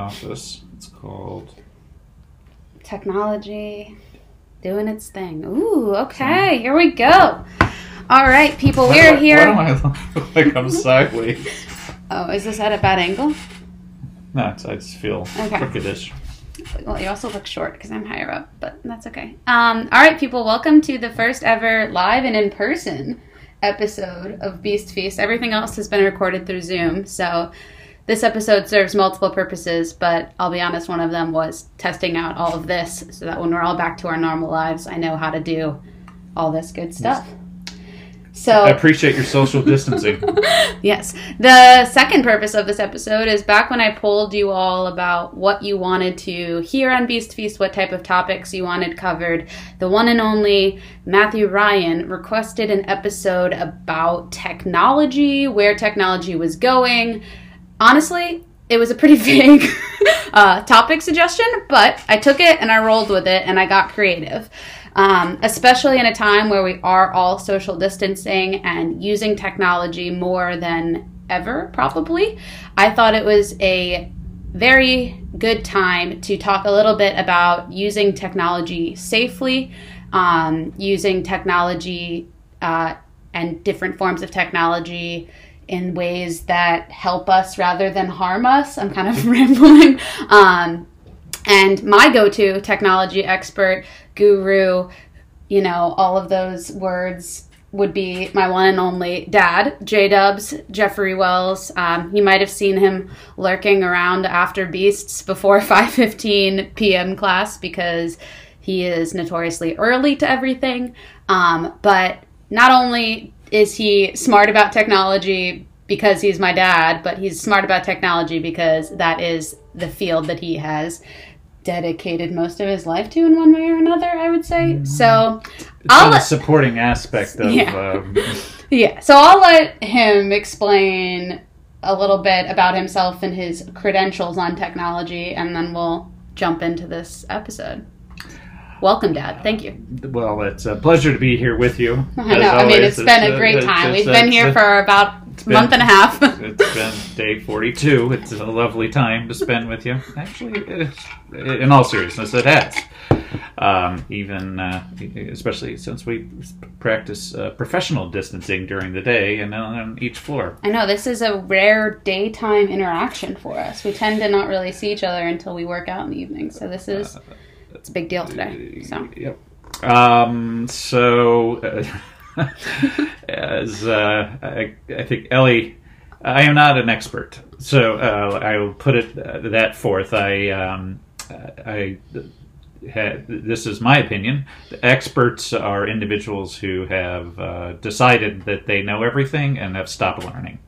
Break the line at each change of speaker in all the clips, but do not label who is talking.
office. It's called.
Technology doing its thing. Ooh, okay, here we go. All right, people, we're here.
Why do I look like I'm sideways?
Oh, is this at a bad angle?
No, it's, I just feel
Okay.
crookedish.
Well, you also look short because I'm higher up, but that's okay. Um, all right, people, welcome to the first ever live and in person episode of Beast Feast. Everything else has been recorded through Zoom, so this episode serves multiple purposes, but I'll be honest, one of them was testing out all of this so that when we're all back to our normal lives, I know how to do all this good stuff. So
I appreciate your social distancing.
yes. The second purpose of this episode is back when I polled you all about what you wanted to hear on Beast Feast, what type of topics you wanted covered. The one and only Matthew Ryan requested an episode about technology, where technology was going. Honestly, it was a pretty vague uh, topic suggestion, but I took it and I rolled with it and I got creative. Um, especially in a time where we are all social distancing and using technology more than ever, probably. I thought it was a very good time to talk a little bit about using technology safely, um, using technology uh, and different forms of technology in ways that help us rather than harm us. I'm kind of rambling. Um, and my go to technology expert, guru, you know, all of those words would be my one and only dad, J Dubs, Jeffrey Wells. Um, you might have seen him lurking around after Beasts before 5:15 p.m. class because he is notoriously early to everything. Um, but not only is he smart about technology because he's my dad, but he's smart about technology because that is the field that he has dedicated most of his life to in one way or another, I would say. So
It's
I'll
a
let,
supporting aspect of.
Yeah.
Um,
yeah, so I'll let him explain a little bit about himself and his credentials on technology and then we'll jump into this episode. Welcome, Dad. Thank you.
well, it's a pleasure to be here with you.
I know. I mean,
always.
it's been a
uh,
great
it's-
time.
it's-
We've been here
it's-
for about a
been-
month and a half.
It's been day 42. It's a lovely time to spend with you. Actually, it's, in all seriousness, it has. Um, even, uh, especially since we practice uh, professional distancing during the day and on each floor.
I know this is a rare daytime interaction for us. We tend to not really see each other until we work out in the evening. So this is it's a big deal today. So
Yep. Um, so, uh, as uh, I, I think Ellie, I am not an expert, so uh, I will put it uh, that forth. I, um, I had, this is my opinion. The experts are individuals who have uh, decided that they know everything and have stopped learning.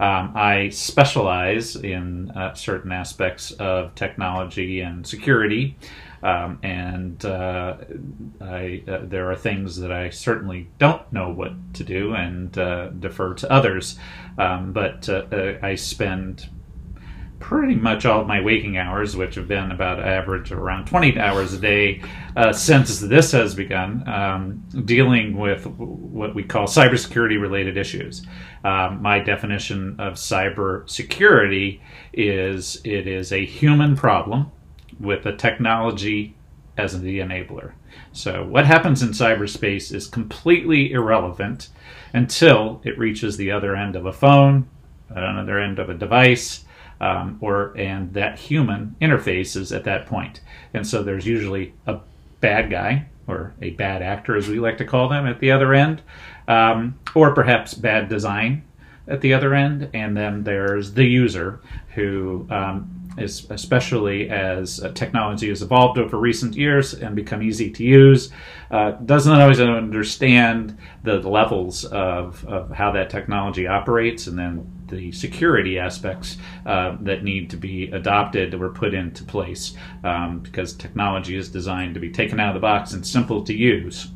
Um, I specialize in uh, certain aspects of technology and security, um, and uh, I, uh, there are things that I certainly don't know what to do and uh, defer to others. Um, but uh, uh, I spend pretty much all of my waking hours, which have been about average around 20 hours a day uh, since this has begun, um, dealing with what we call cybersecurity related issues. Um, my definition of cybersecurity is it is a human problem with a technology as the enabler. So, what happens in cyberspace is completely irrelevant until it reaches the other end of a phone, another end of a device, um, or and that human interfaces at that point. And so, there's usually a bad guy or a bad actor, as we like to call them, at the other end, um, or perhaps bad design at the other end, and then there's the user who um, especially as uh, technology has evolved over recent years and become easy to use, uh, doesn't always understand the levels of, of how that technology operates and then the security aspects uh, that need to be adopted or put into place um, because technology is designed to be taken out of the box and simple to use.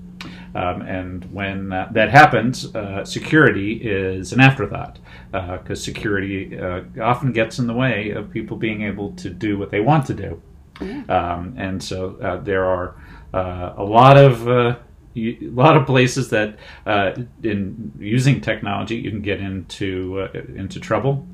Um, and when uh, that happens, uh, security is an afterthought because security uh, often gets in the way of people being able to do what they want to do. Um, and so uh, there are uh, a lot of uh, a lot of places that uh, in using technology you can get into uh, into trouble,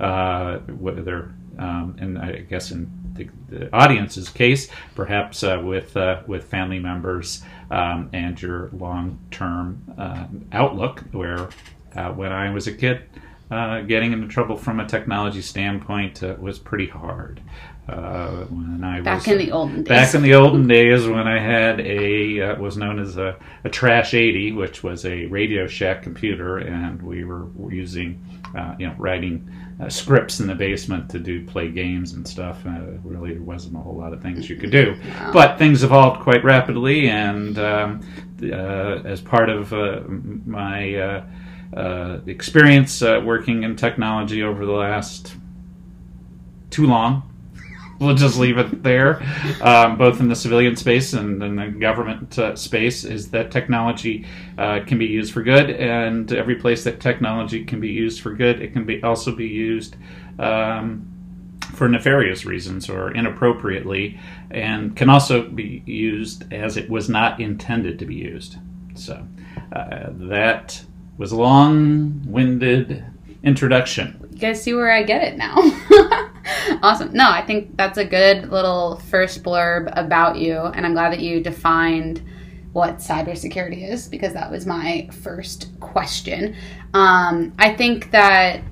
uh, whether um, and I guess in the, the audience's case, perhaps uh, with uh, with family members um, and your long term uh, outlook. Where uh, when I was a kid, uh, getting into trouble from a technology standpoint uh, was pretty hard. Uh, when I
Back
was,
in the olden days.
Back in the olden days, when I had a uh, was known as a, a Trash 80, which was a Radio Shack computer, and we were using, uh, you know, writing uh, scripts in the basement to do play games and stuff. Uh, really, there wasn't a whole lot of things you could do, but things evolved quite rapidly, and um, uh, as part of uh, my uh, experience uh, working in technology over the last too long we'll just leave it there, um, both in the civilian space and in the government uh, space, is that technology uh, can be used for good, and every place that technology can be used for good, it can be also be used um, for nefarious reasons or inappropriately, and can also be used as it was not intended to be used. So uh, that was a long-winded introduction.
You guys see where I get it now. awesome. No, I think that's a good little first blurb about you, and I'm glad that you defined what cybersecurity is because that was my first question. Um, I think that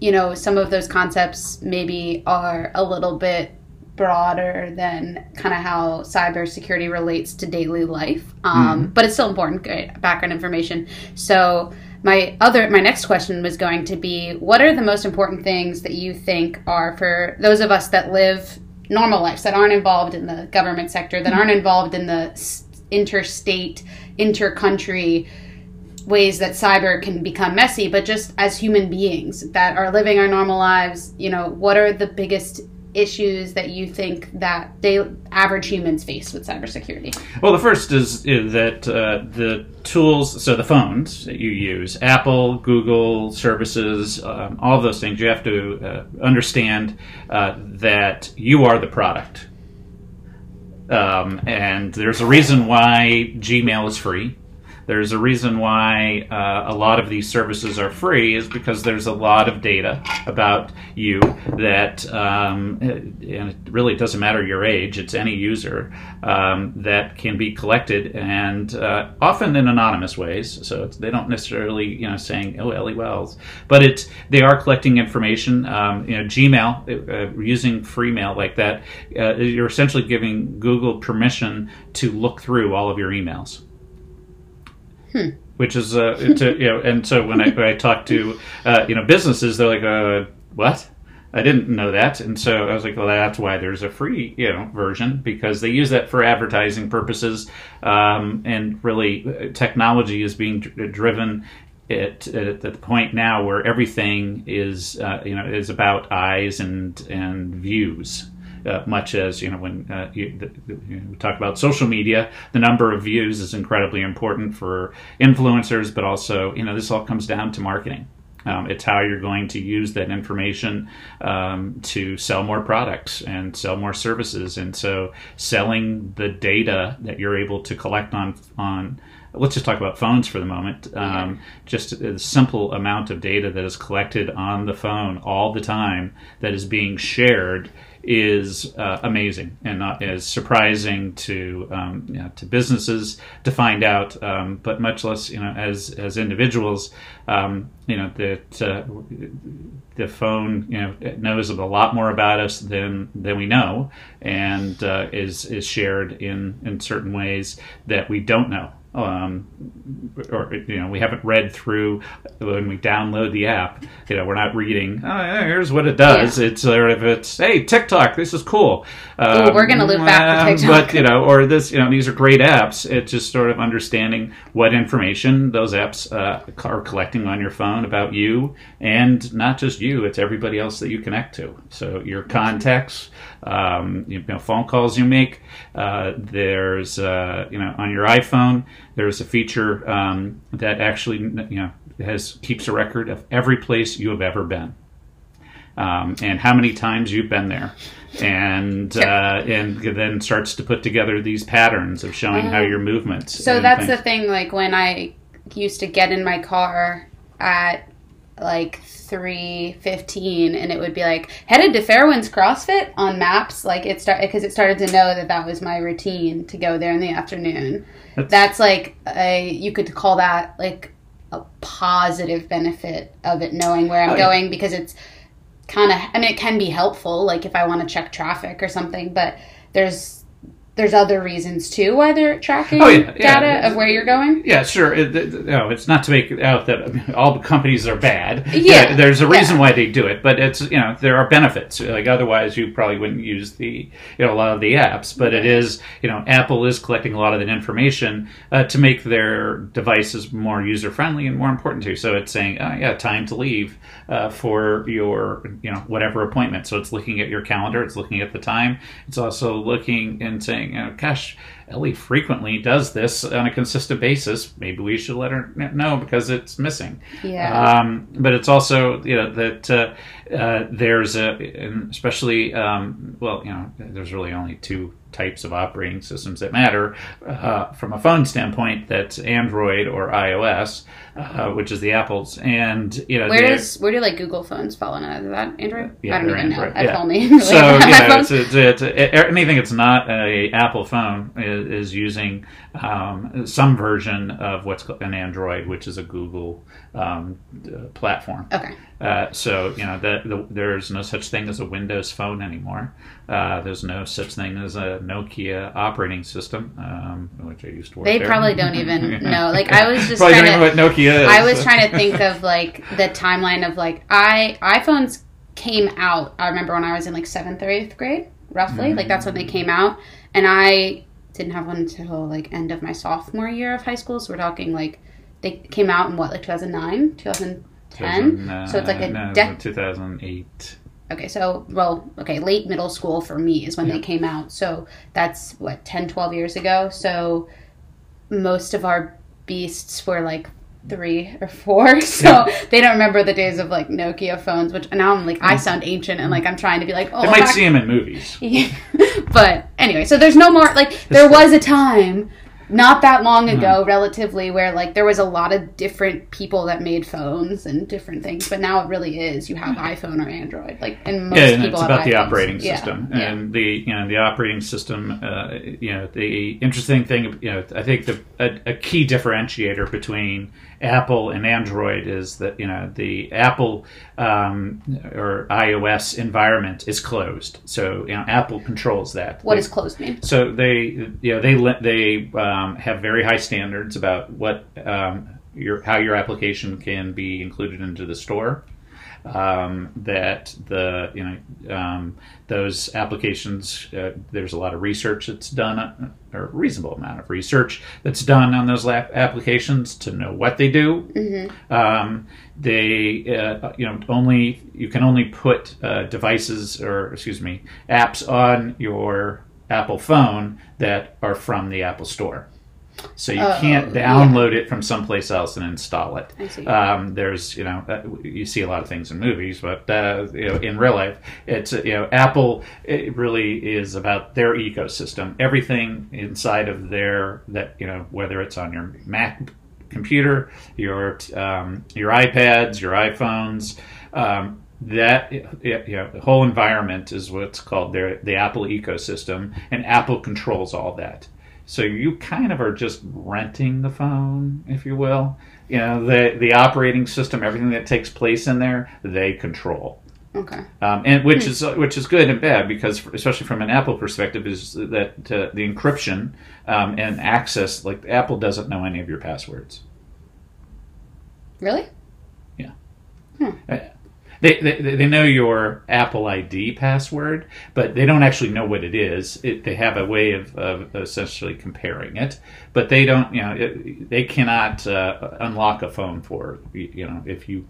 you know some of those concepts maybe are a little bit broader than kind of how cybersecurity relates to daily life, um, but it's still important. Great background information. So my other my next question was going to be what are the most important things that you think are for those of us that live normal lives that aren't involved in the government sector that aren't involved in the interstate intercountry ways that cyber can become messy but just as human beings that are living our normal lives you know what are the biggest issues that you think that they average humans face with cybersecurity
Well, the first is, is that uh, the tools, so the phones that you use, Apple, Google services, um, all of those things, you have to uh, understand uh, that you are the product. Um, and there's a reason why Gmail is free. There's a reason why uh, a lot of these services are free is because there's a lot of data about you that, um, and it really doesn't matter your age, it's any user um, that can be collected and uh, often in anonymous ways. So they don't necessarily, you know, saying, oh, Ellie Wells, but it's, they are collecting information. Um, you know, Gmail, uh, using free mail like that, uh, you're essentially giving Google permission to look through all of your emails which is uh, to, you know, and so when I, when I talk to uh, you know businesses, they're like, uh, "What? I didn't know that." And so I was like, "Well, that's why there's a free you know version because they use that for advertising purposes, um, and really uh, technology is being dr- driven." At, at the point now where everything is uh, you know is about eyes and and views uh, much as you know when uh, you, the, the, you know, we talk about social media, the number of views is incredibly important for influencers, but also you know this all comes down to marketing. Um, it's how you're going to use that information um, to sell more products and sell more services, and so selling the data that you're able to collect on on let's just talk about phones for the moment. Um, just a simple amount of data that is collected on the phone all the time that is being shared is uh, amazing and not as surprising to um, you know, to businesses to find out, um, but much less you know as as individuals. Um, you know that uh, the phone you know knows a lot more about us than than we know, and uh, is is shared in in certain ways that we don't know um, or you know we haven't read through when we download the app you know we're not reading oh here's what it does. It's sort of it's hey tiktok this is cool.
Ooh, we're gonna loop back to
um,
TikTok.
but you know or this you know these are great apps. It's just sort of understanding what information those apps uh, are collecting on your phone about you and not just you it's everybody else that you connect to. So your contacts um, you know phone calls you make uh, there's uh, you know on your iphone there's a feature um, that actually you know has keeps a record of every place you have ever been um, and how many times you've been there and uh, and then starts to put together these patterns of showing how your movements
So that's
things.
the thing. Like when I used to get in my car at like 3:15 and it would be like headed to Fairwinds CrossFit on maps like it started because it started to know that that was my routine to go there in the afternoon.
That's-
That's, like a you could call that like a positive benefit of it knowing where I'm
Oh, yeah.
going because it's kind of I mean it can be helpful like if I want to check traffic or something but there's there's other reasons too why they're tracking
Oh, yeah, yeah.
data of where you're going.
Yeah, sure. It, it- no, it's not to make out that all the companies are bad.
Yeah,
there's a reason
yeah.
why they do it, but it's you know there are benefits. Like otherwise, you probably wouldn't use the you know a lot of the apps. But it is you know Apple is collecting a lot of that information uh, to make their devices more user friendly and more important too. So it's saying, oh yeah, time to leave uh, for your you know whatever appointment. So it's looking at your calendar. It's looking at the time. It's also looking and saying, oh, gosh. Ellie frequently does this on a consistent basis. Maybe we should let her know because it's missing.
Yeah.
Um, but it's also you know that uh, uh, there's a, especially um, well you know there's really only two types of operating systems that matter uh, from a phone standpoint. That's Android or iOS, uh, which is the Apple's, and you know
Where does where do like Google phones fall in? Is that Android?
Yeah,
I don't even
Android,
know.
yeah.
iPhone really.
so you know, it's, it's, it's, anything that's not a Apple phone is, is using um, some version of what's called an Android, which is a Google um, uh, platform.
okay.
Uh, so you know that the, there's no such thing as a Windows phone anymore. Uh, there's no such thing as a Nokia operating system, um, which I used to work.
They
there.
probably don't even know. Like, I was just
probably don't
trying
even know what Nokia is.
I was trying to think of like the timeline of like I iPhones came out. I remember when I was in like seventh or eighth grade, roughly. Like that's when they came out, and I didn't have one until like end of my sophomore year of high school. So we're talking like they came out in what like 2009, 2010.
uh,
so it's like a
no,
dec-
2008.
Okay, so well, okay, late middle school for me is when
Yeah.
they came out. So that's what 10, 12 years ago. So most of our beasts were like three or four. So they don't remember the days of like Nokia phones, which now I'm like I sound ancient and like I'm trying to be like oh
They might
back-
see them in movies.
Yeah. but anyway, so there's no more like there was a time not that long ago relatively where like there was a lot of different people that made phones and different things but now it really is you have iphone or android like and most
yeah, and
people
it's about the operating system
yeah.
and the you know the operating system. Uh, you know the interesting thing. You know I think the a, a key differentiator between Apple and Android is that you know the Apple um, or iOS environment is closed, so you know Apple controls that.
what
They-
does closed mean
so they, you know, they they um, have very high standards about what um, your how your application can be included into the store. Um, that the you know um, those applications uh, there's a lot of research that's done uh, or a reasonable amount of research that's done on those lap applications to know what they do um, they uh, you know only you can only put uh, devices or excuse me apps on your Apple phone that are from the Apple Store. So you
Oh,
can't
yeah.
download it from someplace else and install it.
I see.
Um, there's, you know, uh, you see a lot of things in movies, but uh, you know, in real life, it's uh, you know, Apple it really is about their ecosystem. Everything inside of their that you know, whether it's on your Mac computer, your um, your iPads, your iPhones. Um, that you know, the whole environment is what's called their the Apple ecosystem, and Apple controls all that. So you kind of are just renting the phone, if you will. You know, the the operating system, everything that takes place in there, they control.
okay
Um, and which is which is good and bad because, especially from an Apple perspective, is that uh, the encryption um, and access, like Apple doesn't know any of your passwords.
really
They, they, know your Apple ID password, but they don't actually know what it is. It, they have a way of, of essentially comparing it, but they don't. You know, it, they cannot uh, unlock a phone for you know if you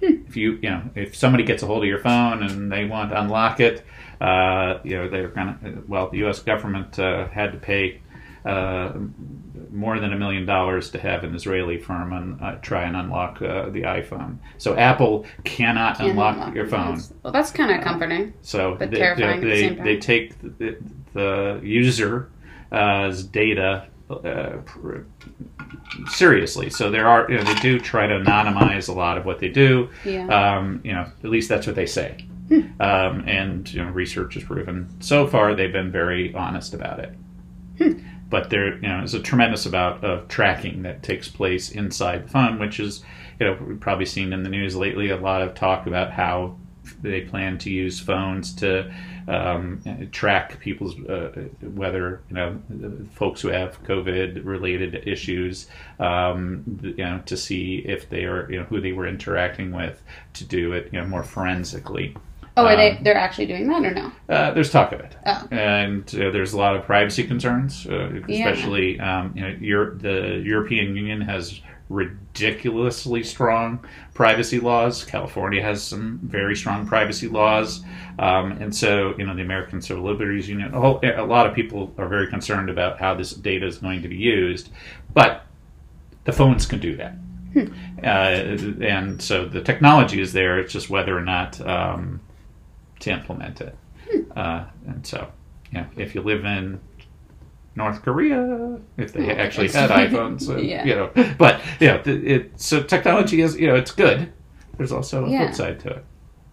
if you you know if somebody gets a hold of your phone and they want to unlock it, uh, you know they're gonna. Well, the U.S. government uh, had to pay. Uh, more than a million dollars to have an Israeli firm un, uh, try and unlock uh, the iPhone. So Apple cannot unlock,
unlock
your phone.
That's- well that's kind of comforting
So
But
they,
terrifying at the
they, they take the, the user's data uh, seriously. So there are, you know, they do try to anonymize a lot of what they do.
Yeah.
Um, you know, at least that's what they say. Um, and you know, research has proven so far they've been very honest about it. But there, you know, there's a tremendous amount of tracking that takes place inside the phone, which is, you know, we've probably seen in the news lately a lot of talk about how they plan to use phones to um, track people's uh, whether you know folks who have COVID related issues, um, you know, to see if they are you know who they were interacting with to do it you know more forensically.
Oh, are they?
Um,
They're actually doing that or no?
Uh, there's talk of it,
Oh.
and uh, there's a lot of privacy concerns, uh,
Yeah.
especially um, you know Euro- the European Union has ridiculously strong privacy laws. California has some very strong privacy laws, um, and so you know the American Civil Liberties Union. A, whole, a lot of people are very concerned about how this data is going to be used, but the phones can do that. Uh, and so the technology is there. It's just whether or not um, to implement it. Uh, and so, you know, if you live in North Korea, if they
Oh,
actually had iPhones, uh,
Yeah.
you know, but yeah, th- it, so technology is, you know, it's good. There's also a
Yeah.
flip side to it.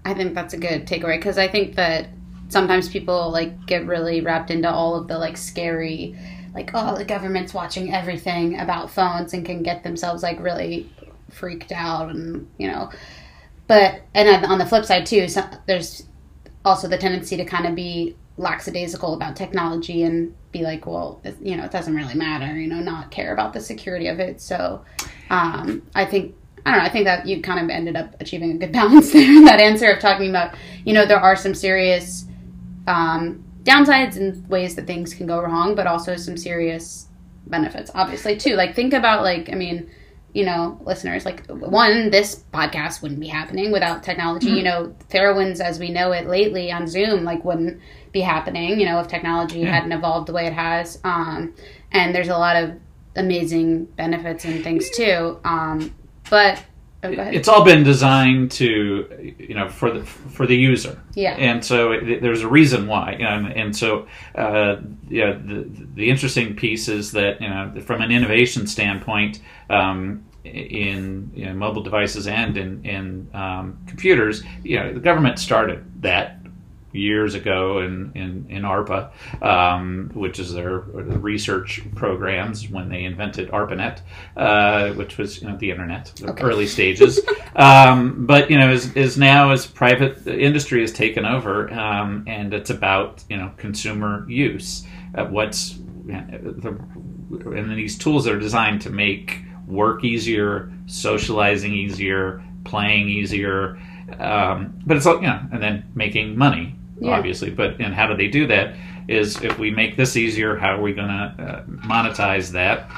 I think that's a good takeaway because I think that sometimes people like get really wrapped into all of the like scary, like oh the government's watching everything about phones and can get themselves like really freaked out and you know, but and on- on the flip side too, so, there's also the tendency to kind of be lackadaisical about technology and be like, well, you know, it doesn't really matter, you know, not care about the security of it. So, um, I think I don't know. I think that you kind of ended up achieving a good balance there in that answer of talking about, you know, there are some serious um, downsides and ways that things can go wrong, but also some serious benefits, obviously, too. Like, think about, like, I mean, you know, listeners, like, one, this podcast wouldn't be happening without technology. You know, Fairwinds, as we know it lately on Zoom, like, wouldn't be happening, you know, if technology
Yeah.
hadn't evolved the way it has. Um, and there's a lot of amazing benefits and things, too. Um, but, oh.
It's all been designed to, you know, for the for the user.
Yeah.
And so it, there's a reason why, you know, and, and so uh, yeah, the the interesting piece is that you know from an innovation standpoint, um, in you know, mobile devices and in in um, computers, you know, the government started that years ago in in, in ARPA, um, which is their research programs when they invented ARPANET, uh, which was you know the internet, the
Okay.
early stages. um, but you know, is is now as private industry has taken over, um, and it's about you know consumer use. Uh, what's the, and then these tools are designed to make work easier, socializing easier, playing easier. Um, but it's all you know, and then making money,
Yeah.
obviously. But and how do they do that? Is if we make this easier, how are we going to uh, monetize that?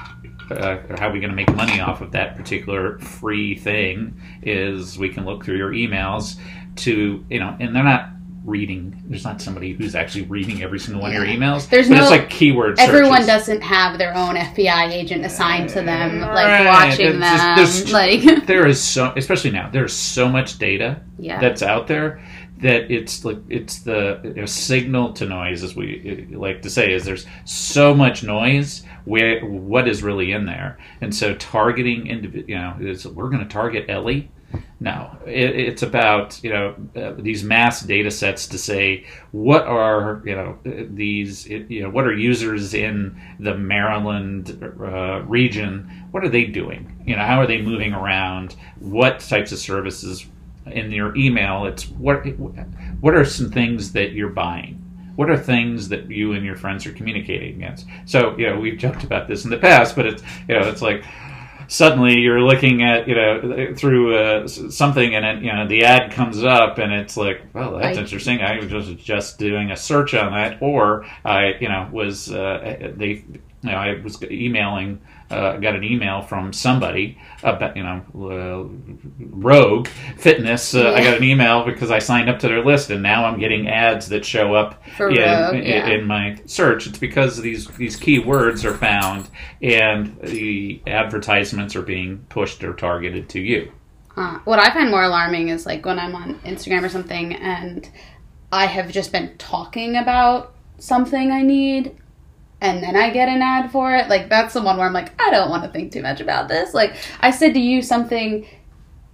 Uh, or how are we going to make money off of that particular free thing? Is we can look through your emails to you know, and they're not reading. There's not somebody who's actually reading every single one of your emails.
There's no-
it's like keyword
Everyone
searches.
doesn't have their own FBI agent assigned to them, like
Right.
watching them.
there's-
like,
there is so especially now there's so much data
yeah,
that's out there that it's like it's the you know, signal to noise as we uh, like to say is there's so much noise where what is really in there? And so targeting individ you know is we're going to target ellie. No it, it's about you know uh, these mass data sets to say what are you know uh, these you know what are users in the maryland uh, region? What are they doing? You know how are they moving around? What types of services in your email it's what what are some things that you're buying? What are things that you and your friends are communicating against? So you know we've joked about this in the past but it's you know it's like suddenly you're looking at you know through uh, something and it, you know the ad comes up and it's like well that's
I-
interesting. I was just just doing a search on that or i you know was uh, they you know i was emailing uh, got an email from somebody about you know uh, rogue fitness uh, i got an email because i signed up to their list and now i'm getting ads that show up
For
in,
Rogue, yeah.
in my search it's because these these key words are found and the advertisements are being pushed or targeted to you
Uh, what I find more alarming is like when I'm on Instagram or something and I have just been talking about something I need and then I get an ad for it. Like that's the one where I'm like, I don't want to think too much about this. Like I said to you something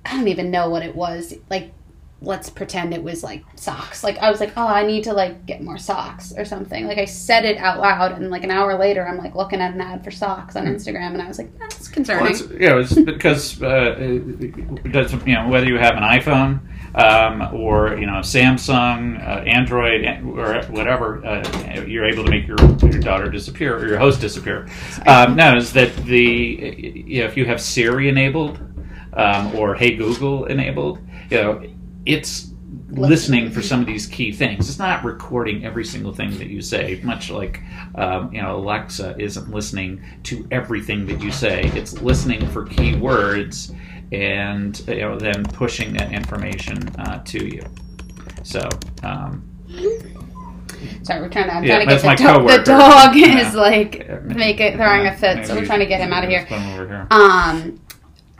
I don't even know what it was. Like let's pretend it was like socks. Like I was like, oh, I need to like get more socks or something. Like I said it out loud, and like an hour later, I'm like looking at an ad for socks on Instagram, and I was like, that's concerning.
Well, it's, know, it's because uh, it doesn't, you know whether you have an iPhone um, or you know Samsung, uh, Android, or whatever, uh, you're able to make your your daughter disappear or your host disappear. Um, no, is that the you know, if you have Siri enabled um, or Hey Google enabled, you know it's listening for some of these key things. It's not recording every single thing that you say, much like um, you know Alexa isn't listening to everything that you say. It's listening for key words and you know then pushing that information uh, to you. So. Um,
Sorry, we're trying to. I'm
Yeah,
trying to get the,
my
dog. the dog
Yeah.
is like
Yeah,
make it throwing a fit, so we're trying to get him out of here.
let's put him over here.
Um,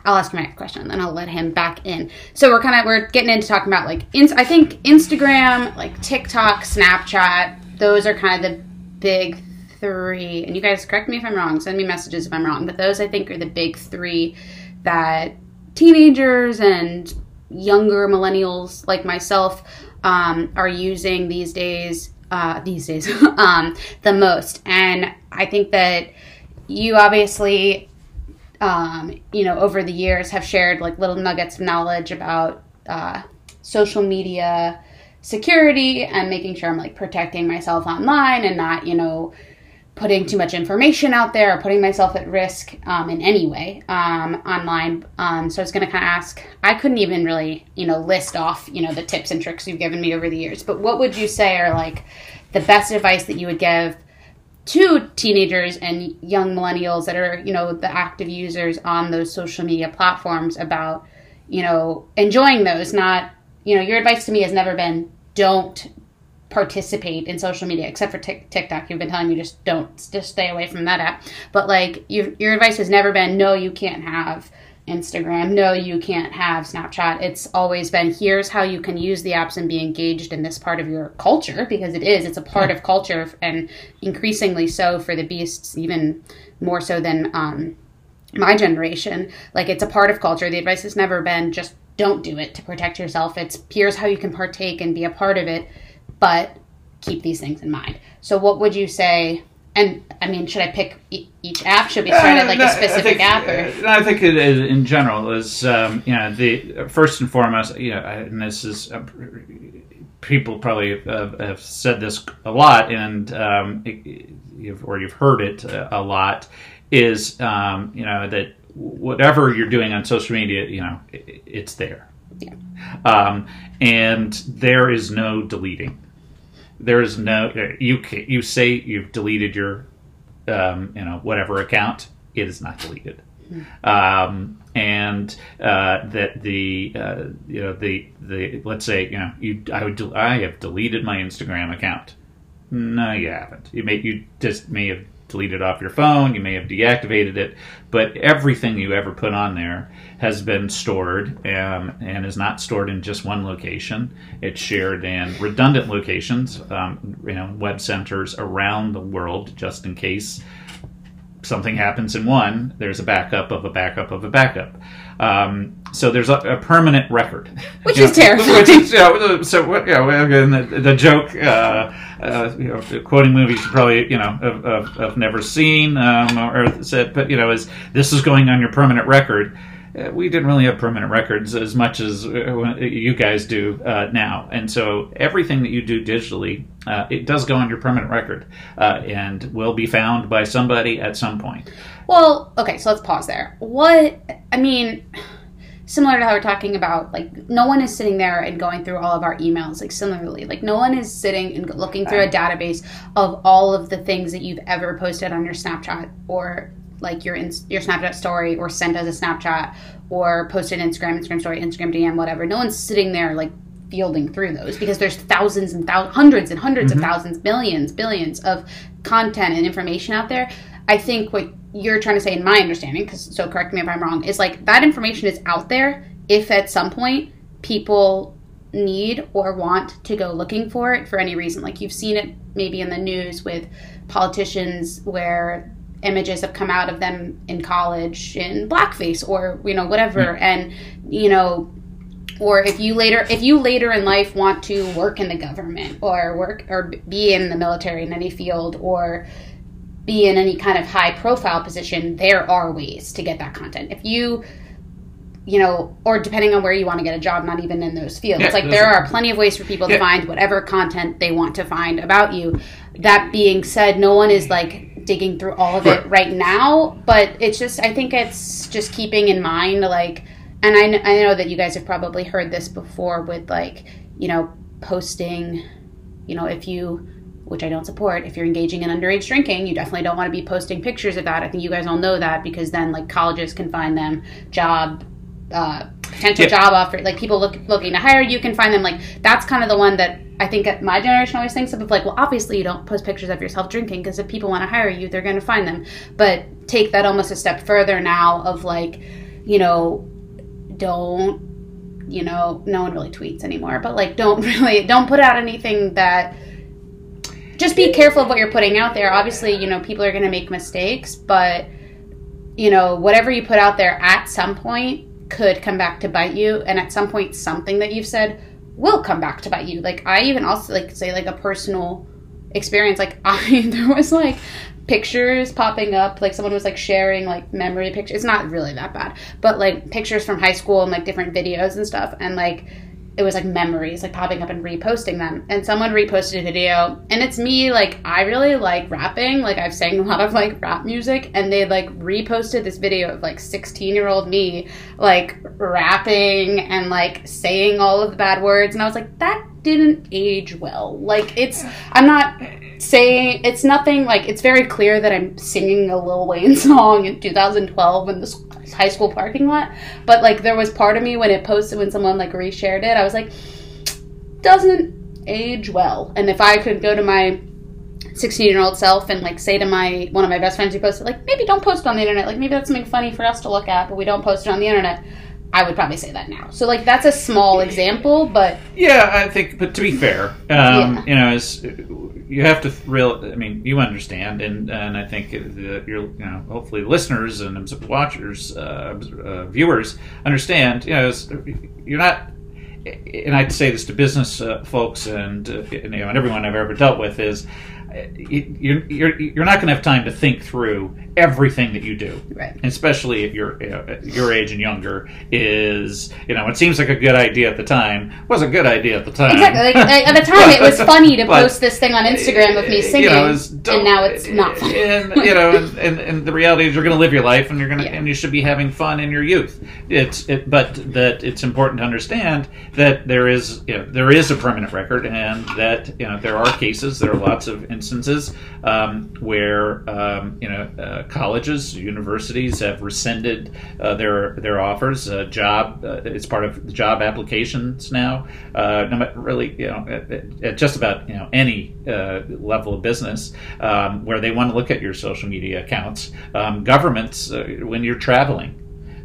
I'll ask my next question, then I'll let him back in. So we're kind of we're getting into talking about like ins- I think Instagram, like TikTok, Snapchat. Those are kind of the big three. And you guys correct me if I'm wrong. Send me messages if I'm wrong. But those I think are the big three that teenagers and younger millennials like myself um, are using these days. Uh, these days, um, the most, and I think that you obviously um, you know, over the years have shared like little nuggets of knowledge about uh, social media security and making sure I'm like protecting myself online and not, you know, putting too much information out there or putting myself at risk um, in any way um, online. Um, so I was going to kind of ask, I couldn't even really, you know, list off, you know, the tips and tricks you've given me over the years, but what would you say are like the best advice that you would give to teenagers and young millennials that are you know the active users on those social media platforms about you know enjoying those not you know your advice to me has never been don't participate in social media except for Tik tiktok. You've been telling me just don't just stay away from that app. But like your, your advice has never been no you can't have instagram. No you can't have snapchat. It's always been here's how you can use the apps and be engaged in this part of your culture because it is it's a part of culture and increasingly so for the beasts even more so than um, my generation. Like it's a part of culture. The advice has never been just don't do it to protect yourself. It's here's how you can partake and be a part of it but keep these things in mind. So what would you say and i mean should i pick e- each app? Should we start at like
No,
a specific
think,
app or?
uh, no, I think it is, in general is um, you know the first and foremost you know and this is uh, people probably uh, have said this a lot and um, it- you've, or you've heard it uh, a lot is um, you know that whatever you're doing on social media you know it, it's there. Um, and there is no deleting there is no you you say you've deleted your um, you know whatever account. It is not deleted. Um, and uh, that the uh, you know the the let's say you know you I would I have deleted my Instagram account. No you haven't. You may you just may have deleted off your phone you may have deactivated it but everything you ever put on there has been stored um, and is not stored in just one location it's shared in redundant locations um, you know web centers around the world just in case something happens in one, there's a backup of a backup of a backup. Um, so there's a, a permanent record,
Which
You
is terrifying.
Which is, so what? Yeah, well, again, the, the joke, uh, uh, you know, quoting movies you probably you know have, never seen um, or said, but you know, is this is going on your permanent record? Uh, we didn't really have permanent records as much as uh, you guys do uh, now, and so everything that you do digitally, uh, it does go on your permanent record uh, and will be found by somebody at some point.
Well, okay, so let's pause there. What I mean, similar to how we're talking about, like no one is sitting there and going through all of our emails. Like similarly, like no one is sitting and looking through a database of all of the things that you've ever posted on your Snapchat or like your your Snapchat story or sent as a Snapchat or posted Instagram, Instagram story, Instagram DM, whatever. No one's sitting there like fielding through those because there's thousands and thousands, hundreds and 100s of mm-hmm. thousands, millions, billions of content and information out there. I think what you're trying to say, in my understanding, because so correct me if I'm wrong, is like that information is out there. If at some point people need or want to go looking for it for any reason, like you've seen it maybe in the news with politicians where images have come out of them in college in blackface or you know whatever hmm. and you know or if you later if you later in life want to work in the government or work or be in the military in any field or be in any kind of high profile position there are ways to get that content. If you you know or depending on where you want to get a job not even in those fields.
Yeah,
like there
are-
plenty of ways for people to find whatever content they want to find about you. That being said no one is like digging through all of it
Right.
right now but it's just i think it's just keeping in mind like and I, kn- I know that you guys have probably heard this before with like you know posting you know if you which i don't support. If you're engaging in underage drinking you definitely don't want to be posting pictures of that. I think you guys all know that because then like colleges can find them job uh, potential
Yeah.
job offer like people look, looking to hire you can find them like that's kind of the one that i think my generation always thinks of like well obviously you don't post pictures of yourself drinking because if people want to hire you they're going to find them. But take that almost a step further now of like you know don't you know no one really tweets anymore but like don't really don't put out anything that just be careful of what you're putting out there. Obviously you know people are going to make mistakes but you know whatever you put out there at some point could come back to bite you and at some point something that you've said will come back to bite you. Like i even also like say like a personal experience like i there was like pictures popping up like someone was like sharing like memory pictures. It's not really that bad but like pictures from high school and like different videos and stuff and like it was like memories like popping up and reposting them. And someone reposted a video and it's me like i really like rapping. Like i've sang a lot of like rap music and they like reposted this video of like 16 year old me like rapping and like saying all of the bad words. And i was like that didn't age well. Like it's i'm not saying it's nothing like it's very clear that i'm singing a lil wayne song in 2012 in this high school parking lot. But like there was part of me when it posted when someone like reshared it i was like doesn't age well. And if i could go to my 16 year old self and like say to my one of my best friends who posted like maybe don't post on the internet. Like maybe that's something funny for us to look at but we don't post it on the internet i would probably say that now so like that's a small example but
Yeah, I think, but to be fair, um,
Yeah.
you know, as you have to real. I mean, you understand, and and I think that you're, you know, hopefully listeners and watchers, uh, uh, viewers understand. You know, you're not. And I'd say this to business uh, folks and uh, you know and everyone I've ever dealt with is uh, you're you're, you're not going to have time to think through everything that you do
right
especially at your you know, at your age and younger, is you know it seems like a good idea at the time. Was a good idea at the time.
Exactly. Like, like, at the time, it was funny to
But-
post this thing on Instagram of me
You
singing,
know, it's
and now it's not funny.
And you know, and, and, and the reality is, you're going to live your life, and you're going to,
Yeah.
and you should be having fun in your youth. It's, it, but that it's important to understand that there is, you know, there is a permanent record, and that you know there are cases, there are lots of instances um, where um, you know uh, colleges, universities have rescinded uh, their their offers. Uh, job, uh, it's part of the job applications now. Really, you know, at, at- just about you know any level of business um, where they want to look at your social media accounts. Um, governments, when you're traveling.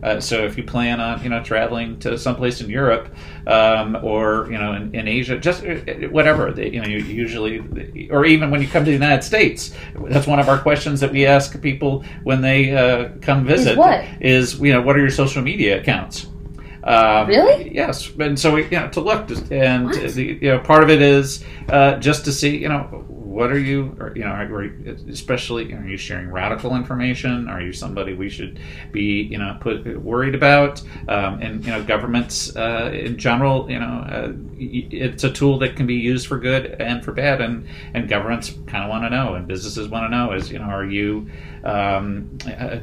Uh, so if you plan on you know traveling to someplace in Europe um, or you know in, in Asia, just uh, whatever they, you know you usually or even when you come to the United States, that's one of our questions that we ask people when they uh, come visit.
what?
is, you know what are your social media accounts? Um,
Really?
Yes, and so we, you know to look and the, you know part of it is uh, just to see you know what are you or, you know are especially are you sharing radical information? Are you somebody we should be you know put worried about? Um, and you know governments uh, in general you know uh, it's a tool that can be used for good and for bad and and governments kind of want to know and businesses want to know is you know are you um, uh,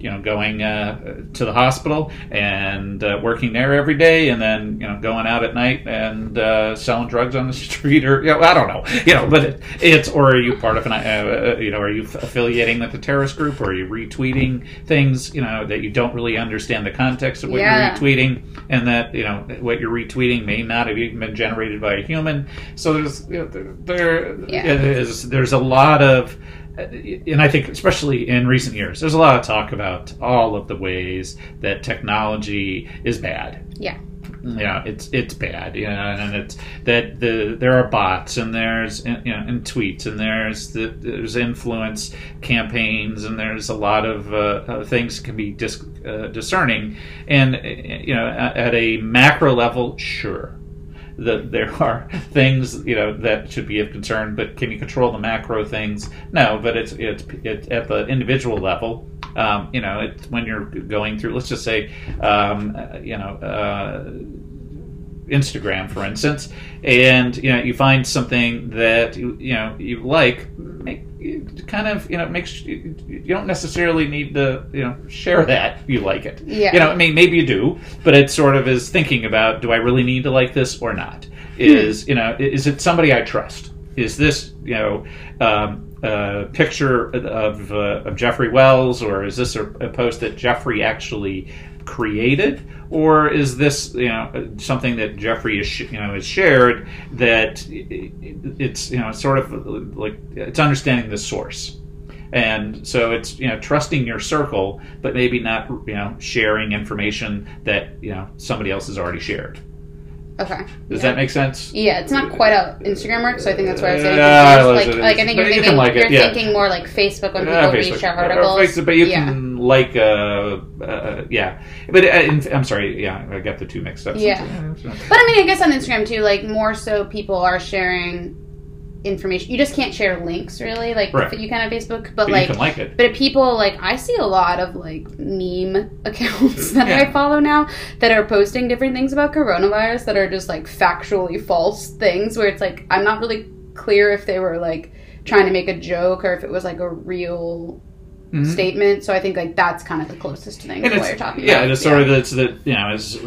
you know, going uh, to the hospital and uh, working there every day, and then you know, going out at night and uh, selling drugs on the street, or you know, I don't know, you know, but it, it's or are you part of an, uh, uh, you know, are you affiliating with a terrorist group, or are you retweeting things, you know, that you don't really understand the context of what
Yeah.
you're retweeting, and that you know what you're retweeting may not have even been generated by a human. So there's you know, there, there
Yeah.
is, there's a lot of and I think especially in recent years, there's a lot of talk about all of the ways that technology is bad.
Yeah.
Yeah, it's it's bad you know and it's that the there are bots and there's you know and tweets and there's the there's influence campaigns and there's a lot of uh, uh, things can be dis, uh, discerning and uh, you know at a macro level sure that there are things you know that should be of concern, but can you control the macro things? No, but it's it's, it's at the individual level. Um, you know, it's when you're going through. Let's just say, um, you know. Uh, Instagram, for instance, and you know you find something that you, you know you like, make, kind of you know makes you, don't necessarily need to you know share that you like it.
Yeah.
You know, I mean, maybe you do, but it sort of is thinking about: do I really need to like this or not? Is you know, is it somebody I trust? Is this you know? Um, a picture of, uh, of Jeffrey Wells, or is this a, a post that Jeffrey actually created, or is this you know something that Jeffrey is you know is shared that it's you know sort of like it's understanding the source, and so it's you know trusting your circle, but maybe not you know sharing information that you know somebody else has already shared.
Okay.
Does
yeah.
that make sense?
Yeah, it's not quite how Instagram works, so I think that's why I was getting
Yeah,
confused.
it is,
Like, like I think
But
you're
you can like it,
you're
yeah.
thinking more like Facebook when people
Uh, Facebook. Or
articles.
Facebook, but you
yeah.
can like, uh, uh, yeah. But uh, I'm sorry, yeah, I got the two mixed up.
Yeah. But I mean, I guess on Instagram too, like more so people are sharing information. You just can't share links really, like
Right.
you can on Facebook. But,
But
like,
you can like it.
but if people like, I see a lot of like meme accounts that
Yeah.
I follow now that are posting different things about coronavirus that are just like factually false things. Where it's like I'm not really clear if they were like trying to make a joke or if it was like a real
Mhm.
statement. So I think like that's kind of the closest thing
And
to what you're talking
yeah,
about.
it's sort of it's that you know as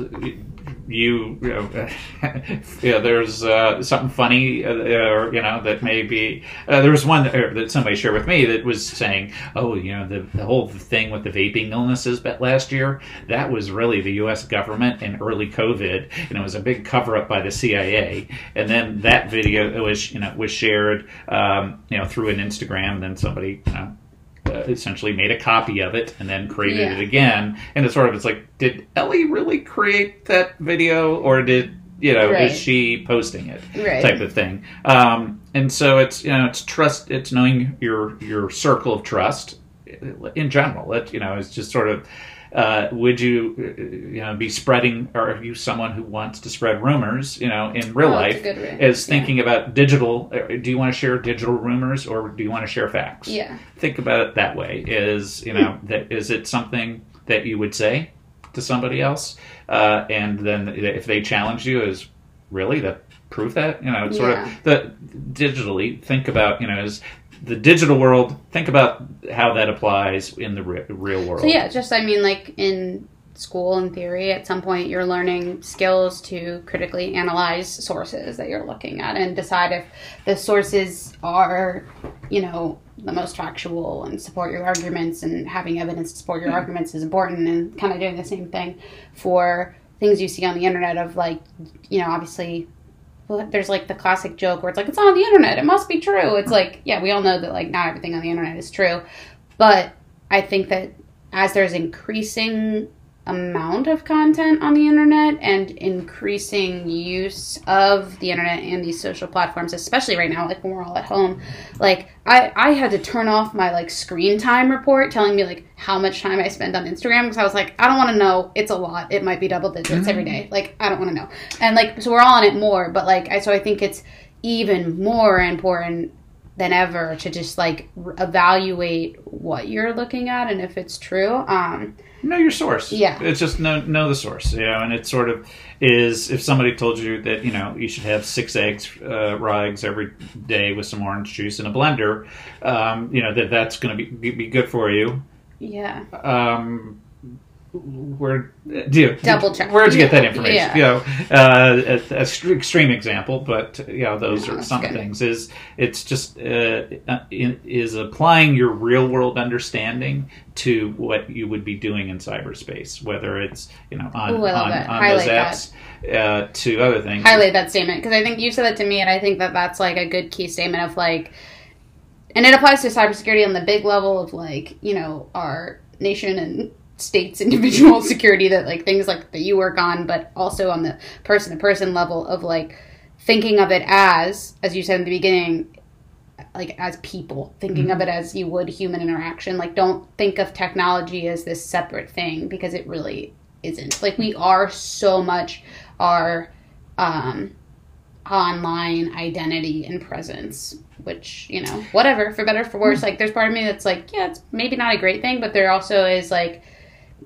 you you know yeah there's uh, something funny uh, or you know that maybe uh, there was one that, that somebody shared with me that was saying oh you know the, the whole thing with the vaping illnesses but last year that was really the U.S. government in early COVID and it was a big cover up by the CIA and then that video was you know was shared um, you know through an Instagram and then somebody you know uh, essentially made a copy of it and then created
Yeah.
it again. And it's sort of it's like, did Ellie really create that video, or did you know
Right.
is she posting it
Right.
type of thing? Um, and so it's you know it's trust, it's knowing your your circle of trust in general. That you know is just sort of. Uh, would you, uh, you know, be spreading, or are you someone who wants to spread rumors, you know, in real
Oh,
life? Is
Yeah.
thinking about digital. uh, Do you want to share digital rumors, or do you want to share facts?
Yeah.
think about it that way is you know that is it something that you would say to somebody else uh, and then if they challenge you is really that prove that you know it's sort
Yeah.
of the digitally think about you know is the digital world think about how that applies in the re- real world.
So yeah, just I mean, like in school in theory, at some point you're learning skills to critically analyze sources that you're looking at and decide if the sources are, you know, the most factual and support your arguments and having evidence to support your hmm. arguments is important and kind of doing the same thing for things you see on the internet of like, you know, obviously well, there's like the classic joke where it's like it's on the internet. It must be true. It's like yeah we all know that like not everything on the internet is true. But i think that as there's increasing amount of content on the internet and increasing use of the internet and these social platforms especially right now like when we're all at home. Like i i had to turn off my like screen time report telling me like how much time i spend on instagram because i was like i don't want to know. It's a lot. It might be double digits every day. Mm. Like i don't want to know. And like so we're all on it more but like i so i think it's even more important than ever to just like evaluate what you're looking at and if it's true um
know your source.
Yeah.
It's just know know the source, you know, and it sort of is if somebody told you that, you know, you should have six eggs, uh, raw eggs every day with some orange juice in a blender, um, you know, that that's going to be, be good for you.
yeah
Um, where do you
Double check.
Where'd you get that information?
Yeah.
You know, uh, a, a extre- extreme example, but you know, those
Yeah,
are some
good.
things. Is it's just uh, uh, is applying your real world understanding to what you would be doing in cyberspace, whether it's you know on
Ooh,
on, on those apps uh, to other things.
highlight that statement because I think you said that to me, and I think that that's like a good key statement of like, and it applies to cybersecurity on the big level of like you know our nation and state's individual security that like things like that you work on, but also on the person to person level of like thinking of it as, as you said in the beginning, like as people, thinking of it as you would human interaction. Like don't think of technology as this separate thing because it really isn't. Like we are so much our um online identity and presence which you know whatever for better or for worse like there's part of me that's like yeah it's maybe not a great thing but there also is like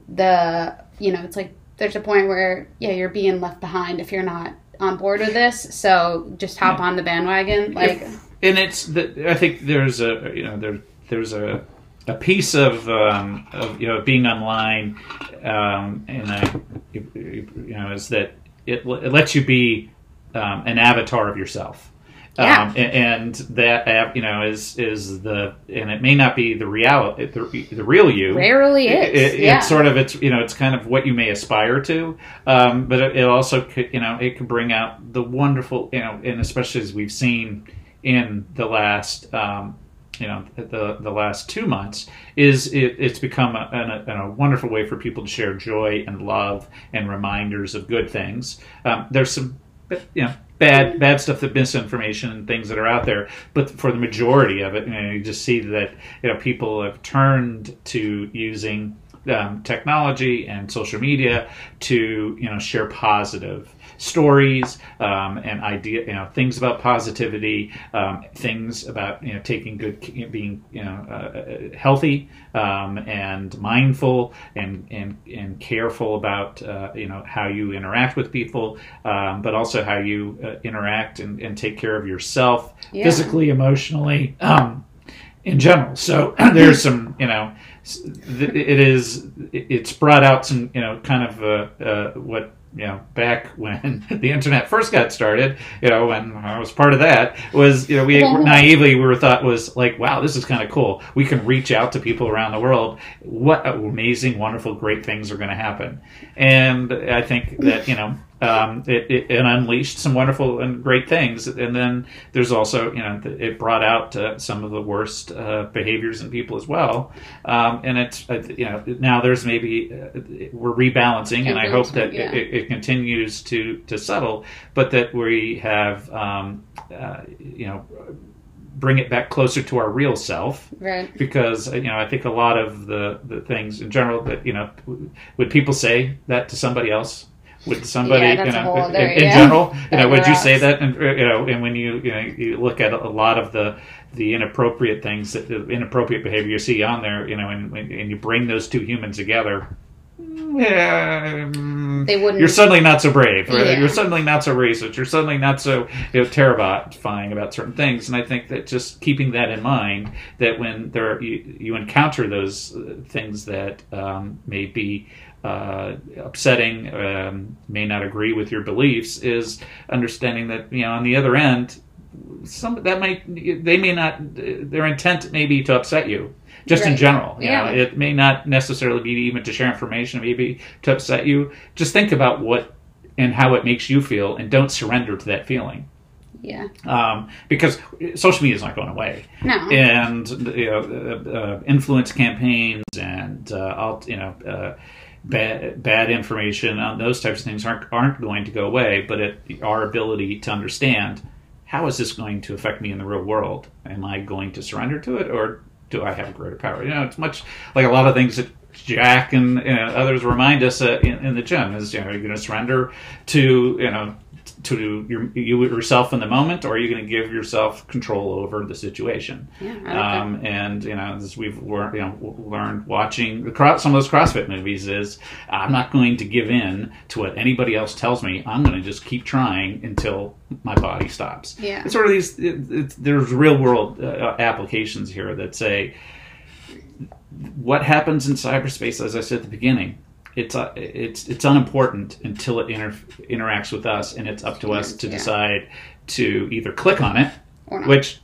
the you know it's like there's a point where yeah you're being left behind if you're not on board with this so just hop on the bandwagon like
and it's the, I think there's a you know there there's a a piece of um, of you know being online um, and I, you, you know is that it, it lets you be um, an avatar of yourself.
Yeah.
Um, a- and that you know, is is the and it may not be the reality, the, the real you.
rarely is
It- it-
yeah
It's sort of it's you know it's kind of what you may aspire to, um, but it, it also could you know it can bring out the wonderful you know and especially as we've seen in the last um, you know the the last two months is it, it's become a, a, a wonderful way for people to share joy and love and reminders of good things. Um, there's some you know bad bad stuff that misinformation and things that are out there but for the majority of it you know you just see that you know people have turned to using um, technology and social media to you know share positive stories um, and idea you know things about positivity um, things about you know taking good being you know uh, healthy um, and mindful and and and careful about uh, you know how you interact with people um, but also how you uh, interact and, and take care of yourself
Yeah.
physically emotionally um, in general so there's some you know it is it's brought out some you know kind of uh, uh, what you know back when the internet first got started you know when i was part of that was you know we naively we were thought was like wow this is kind of cool. We can reach out to people around the world. What amazing wonderful great things are going to happen. And i think that you know um, it, it, it unleashed some wonderful and great things. And then there's also, you know, it brought out uh, some of the worst uh, behaviors in people as well. Um, and it's, uh, you know, now there's maybe uh, we're rebalancing, and I hope that
Yeah.
it, it continues to to settle, but that we have, um, uh, you know. Bring it back closer to our real self,
right
because you know I think a lot of the the things in general that you know would people say that to somebody else? Would somebody
Yeah,
you know
whole
in, in
yeah.
general you know would you say that and you know and when you you know you look at a lot of the the inappropriate things that the inappropriate behavior you see on there you know and and and you bring those two humans together. Yeah, mm,
They wouldn't-
You're suddenly not so brave. Right?
Yeah.
You're suddenly not so racist. You're suddenly not so you know terrifying about certain things. And I think that just keeping that in mind, that when there are, you, you encounter those uh, things that um, may be uh, upsetting, um, may not agree with your beliefs, is understanding that you know on the other end, some that might they may not their intent may be to upset you. Just in general, you
Yeah.
know, it may not necessarily be even to share information, maybe to upset you. Just think about what and how it makes you feel, and don't surrender to that feeling,
yeah
um, because social media is not going away
no
and you know, uh, uh, influence campaigns and uh, alt, you know uh, bad bad information on those types of things aren't aren't going to go away. But it, our ability to understand how is this going to affect me in the real world? Am I going to surrender to it, or do I have greater power? You know, it's much like a lot of things that. Jack and you know, others remind us uh, in, in the gym is you know, you're you going to surrender to you know to your, you yourself in the moment, or are you going to give yourself control over the situation?
Yeah, that.
um, and you know, as we've learned, you know, learned watching the some of those CrossFit movies is I'm not going to give in to what anybody else tells me. I'm going to just keep trying until my body stops.
Yeah.
it's sort of these. It, it's, there's real world uh, applications here that say what happens in cyberspace. As I said at the beginning. It's, uh, it's it's unimportant until it inter- interacts with us, and it's up to us to
Yeah.
decide to either click on it,
Or not.
which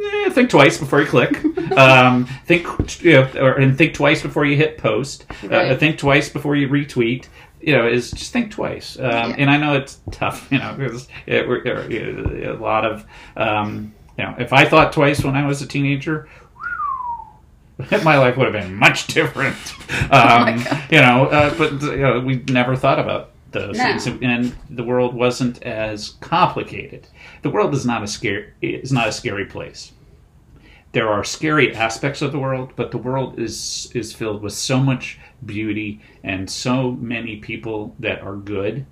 eh, think twice before you click. um, think you know, or, and think twice before you hit post. Uh, think twice before you retweet. You know, is just think twice. Um,
Yeah.
And I know it's tough. You know, because it, we're- a lot of um, you know. If I thought twice when I was a teenager, my life would have been much different. Um, you know, uh, but you know, we never thought about those
No.
things, and the world wasn't as complicated. The world is not a scary is not a scary place. There are scary aspects of the world, but the world is is filled with so much beauty and so many people that are good.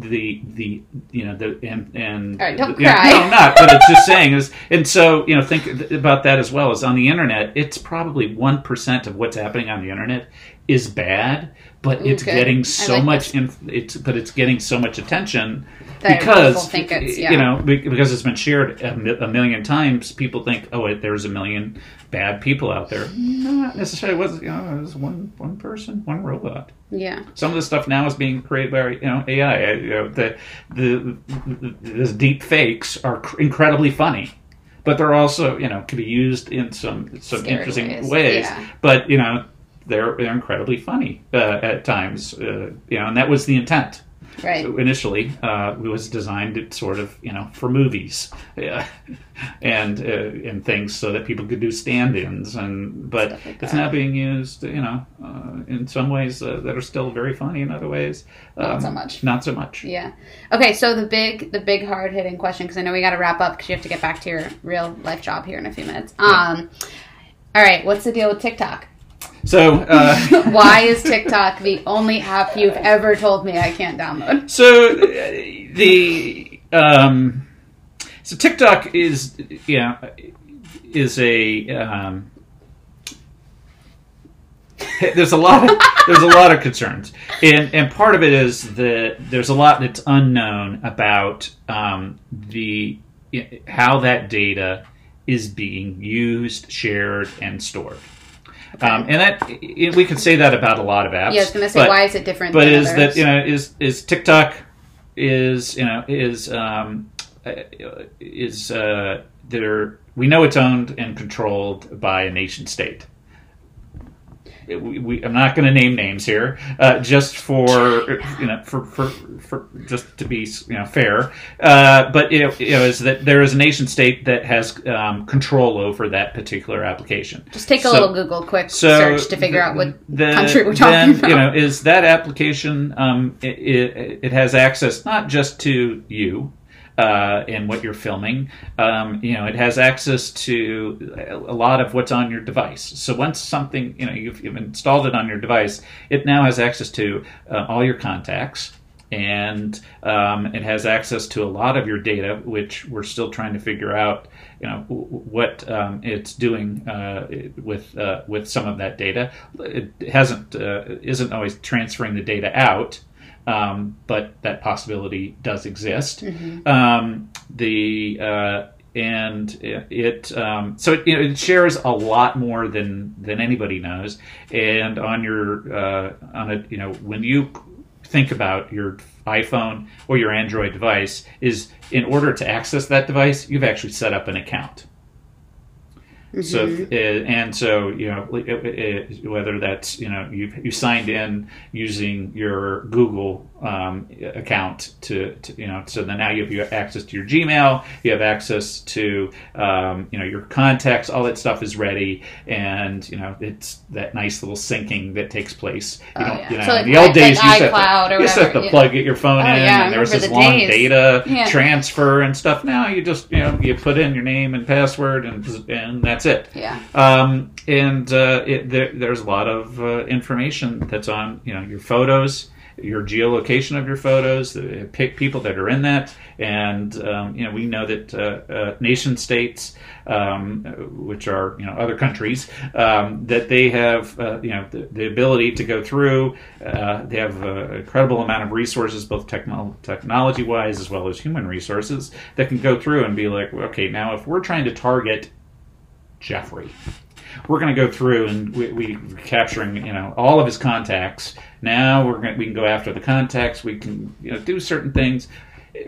The the you know the and and
All right, don't
yeah,
cry.
no, I'm not. But it's just saying is, and so you know, think about that as well. Is on the internet, it's probably one percent of what's happening on the internet is bad, but it's
Okay.
getting so
like
much. In, it's but it's getting so much attention
That
because
think it's- yeah.
you know because it's been shared a, a million times. People think, oh, there's a million bad people out there. No, not necessarily. It was you know it was one one person, one robot.
Yeah.
Some of the stuff now is being created by you know AI. You know, the the, the these deep fakes are cr- incredibly funny, but they're also you know can be used in some some
Scary
interesting
ways,
ways.
yeah.
But you know they're they're incredibly funny uh, at times. Uh, you know, and that was the intent
Right.
initially. Uh, it was designed sort of you know for movies, yeah, and uh, and things so that people could do stand-ins and but
like
it's now being used you know uh, in some ways uh, that are still very funny in other ways
Not
um,
so much.
not so much
Yeah. Okay, so the big, the big hard hitting question, because I know we got to wrap up because you have to get back to your real life job here in a few minutes. Um, all right, what's the deal with TikTok?
So uh,
Why is TikTok the only app you've ever told me I can't download?
so uh, the um, so TikTok is yeah is a um, there's a lot of there's a lot of concerns and and part of it is that there's a lot that's unknown about um, the how that data is being used shared and stored um, and that we can say that about a lot of apps
Yeah, I was going to say,
but-
why is it different
but
than
is
others?
that you know is is TikTok is you know is um, uh, is uh, there we know it's owned and controlled by a nation state. We, we, I'm not going to name names here, uh, just for you know, for, for, for just to be you know fair. Uh, but you know, you know, is that there is a nation state that has um, control over that particular application.
Just take a
So-
little Google quick
so
search to figure out what
the-
country we're talking
then,
about.
You know, is that application? Um, it, it, it has access not just to you. Uh, and what you're filming, um, you know, it has access to a lot of what's on your device. So once something, you know, you've, you've installed it on your device, it now has access to uh, all your contacts, and um, it has access to a lot of your data, which we're still trying to figure out, you know, what um, it's doing uh, with uh, with some of that data. It hasn't uh, isn't always transferring the data out. Um, but that possibility does exist. Um, the uh, and it um, so it, you know, it shares a lot more than than anybody knows. And on your uh, on a you know when you think about your iPhone or your Android device is in order to access that device, you've actually set up an account. So
Mm-hmm.
if- uh, and so you know uh, uh, whether that's you know you you signed in using your Google um, account to, to you know so then now you have, you have access to your Gmail you have access to um, you know your contacts all that stuff is ready and you know it's that nice little syncing that takes place you
Oh,
know,
yeah.
you know
So like
in the old
i-
days
like
you used to have
iCloud
you used to have
whatever,
to plug your phone
Oh,
in
yeah,
and there was this
the
long
days.
data
Yeah.
transfer and stuff now you just you know you put in your name and password and and that's it
yeah.
um, and uh, it, there, there's a lot of uh, information that's on you know your photos, your geolocation of your photos, the pick people that are in that, and um, you know we know that uh, uh, nation states, um, which are you know other countries, um, that they have uh, you know the, the ability to go through. Uh, they have an incredible amount of resources, both techno- technology wise as well as human resources, that can go through and be like, okay, now if we're trying to target Jeffrey. We're going to go through and we, we capturing you know all of his contacts. Now we're going we can go after the contacts. We can you know do certain things.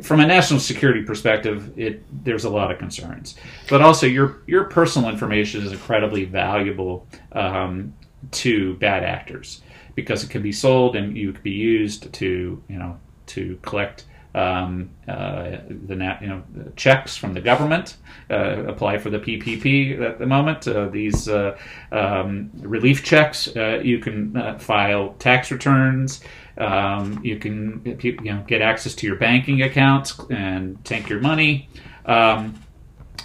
From a national security perspective, it there's a lot of concerns, but also your your personal information is incredibly valuable um, to bad actors because it can be sold and you could be used to you know to collect um, uh, the you know checks from the government. Uh, apply for the PPP at the moment. Uh, these uh, um, relief checks. Uh, you can uh, file tax returns. Um, you can you know get access to your banking accounts and take your money. Um,